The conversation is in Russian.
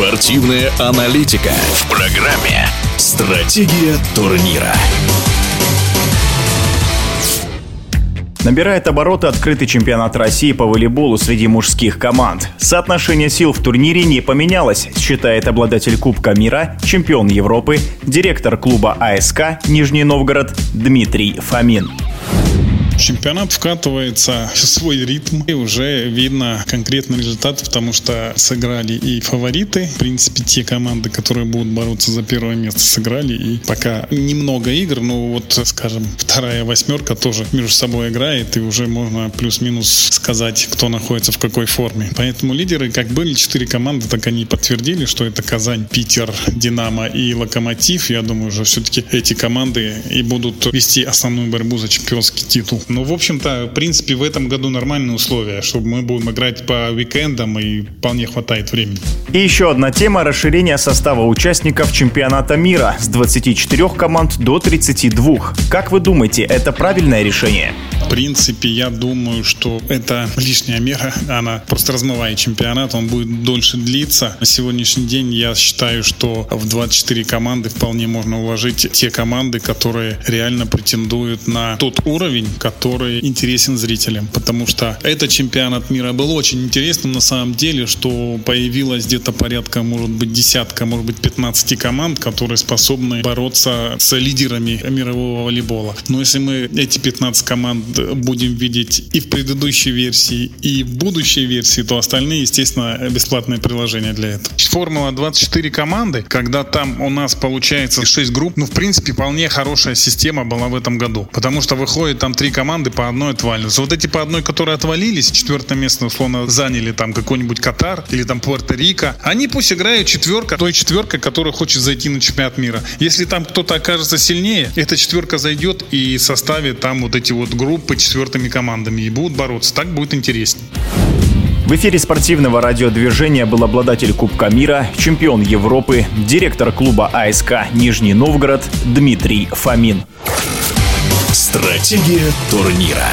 Спортивная аналитика в программе «Стратегия турнира». Набирает обороты открытый чемпионат России по волейболу среди мужских команд. Соотношение сил в турнире не поменялось, считает обладатель Кубка мира, чемпион Европы, директор клуба АСК Нижний Новгород Дмитрий Фомин. Чемпионат вкатывается в свой ритм, и уже видно конкретный результат, потому что сыграли и фавориты. В принципе, те команды, которые будут бороться за первое место, сыграли. И пока немного игр, но вот, скажем, вторая восьмерка тоже между собой играет, и уже можно плюс-минус сказать, кто находится в какой форме. Поэтому лидеры, как были четыре команды, так они подтвердили, что это Казань, Питер, Динамо и Локомотив. Я думаю, что все-таки эти команды и будут вести основную борьбу за чемпионский титул. Ну, в общем-то, в принципе, в этом году нормальные условия, чтобы мы будем играть по уикендам и вполне хватает времени. И еще одна тема – расширение состава участников чемпионата мира с 24 команд до 32. Как вы думаете, это правильное решение? Принципе, я думаю, что это лишняя мера. Она просто размывает чемпионат, он будет дольше длиться. На сегодняшний день я считаю, что в 24 команды вполне можно уложить те команды, которые реально претендуют на тот уровень, который интересен зрителям. Потому что этот чемпионат мира был очень интересным на самом деле, что появилось где-то порядка, может быть, десятка, может быть, 15 команд, которые способны бороться с лидерами мирового волейбола. Но если мы эти 15 команд будем видеть и в предыдущей версии, и в будущей версии, то остальные, естественно, бесплатные приложения для этого. Формула 24 команды, когда там у нас получается 6 групп, ну, в принципе, вполне хорошая система была в этом году. Потому что выходит там три команды по одной отваливаются. Вот эти по одной, которые отвалились, четвертое место, условно, заняли там какой-нибудь Катар или там Пуэрто-Рико, они пусть играют четверка, той четверкой, которая хочет зайти на чемпионат мира. Если там кто-то окажется сильнее, эта четверка зайдет и составит там вот эти вот группы группы четвертыми командами и будут бороться. Так будет интереснее. В эфире спортивного радиодвижения был обладатель Кубка мира, чемпион Европы, директор клуба АСК Нижний Новгород Дмитрий Фомин. Стратегия турнира.